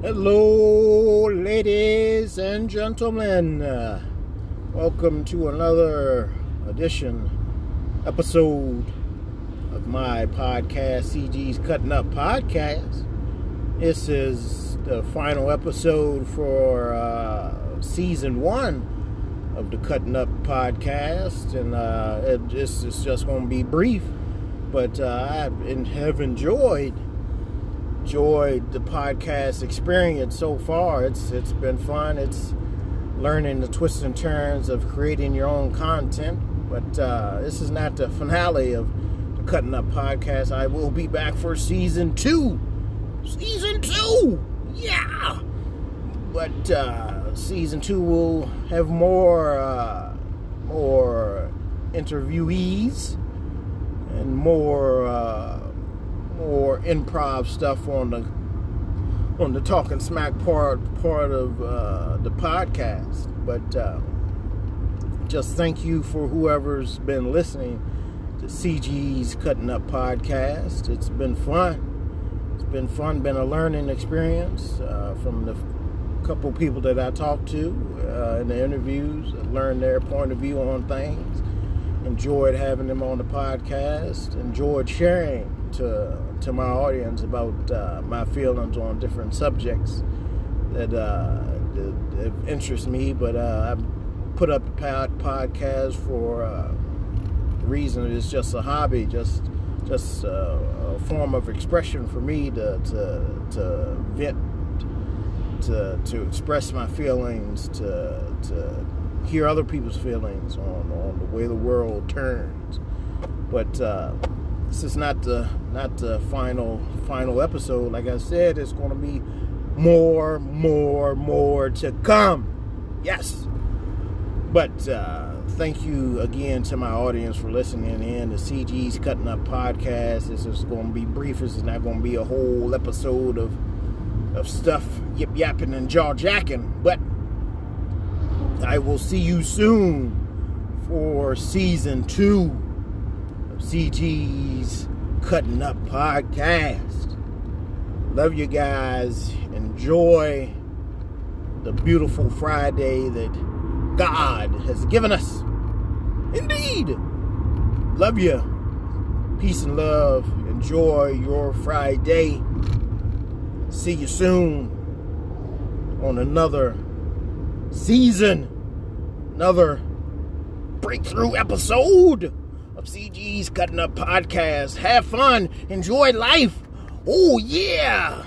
Hello, ladies and gentlemen. Welcome to another edition, episode of my podcast, CG's Cutting Up Podcast. This is the final episode for uh, season one of the Cutting Up Podcast, and uh, it, this is just going to be brief, but uh, I have enjoyed enjoyed the podcast experience so far. It's it's been fun. It's learning the twists and turns of creating your own content. But uh, this is not the finale of the Cutting Up podcast. I will be back for season two. Season two, yeah. But uh, season two will have more uh, more interviewees and more uh, more improv stuff on the on the talking smack part part of uh, the podcast. But uh, just thank you for whoever's been listening to CG's Cutting Up podcast. It's been fun. It's been fun. Been a learning experience uh, from the couple people that I talked to uh, in the interviews. I learned their point of view on things. Enjoyed having them on the podcast. Enjoyed sharing to to my audience about uh, my feelings on different subjects that, uh, that, that interest me. But uh, I put up the pod, podcast for uh, the reason it's just a hobby, just just uh, a form of expression for me to to, to vent, to to express my feelings, to to hear other people's feelings on on the way the world turns. But uh, this is not the not the final final episode. Like I said, it's going to be more, more, more to come. Yes. But uh, thank you again to my audience for listening in. The CG's Cutting Up podcast. This is going to be brief. This is not going to be a whole episode of of stuff yip yapping and jaw jacking. But I will see you soon for season two of CG's Cutting Up Podcast. Love you guys. Enjoy the beautiful Friday that God has given us. Indeed. Love you. Peace and love. Enjoy your Friday. See you soon on another season, another breakthrough episode of CG's Cutting Up Podcast. Have fun, enjoy life. Oh, yeah.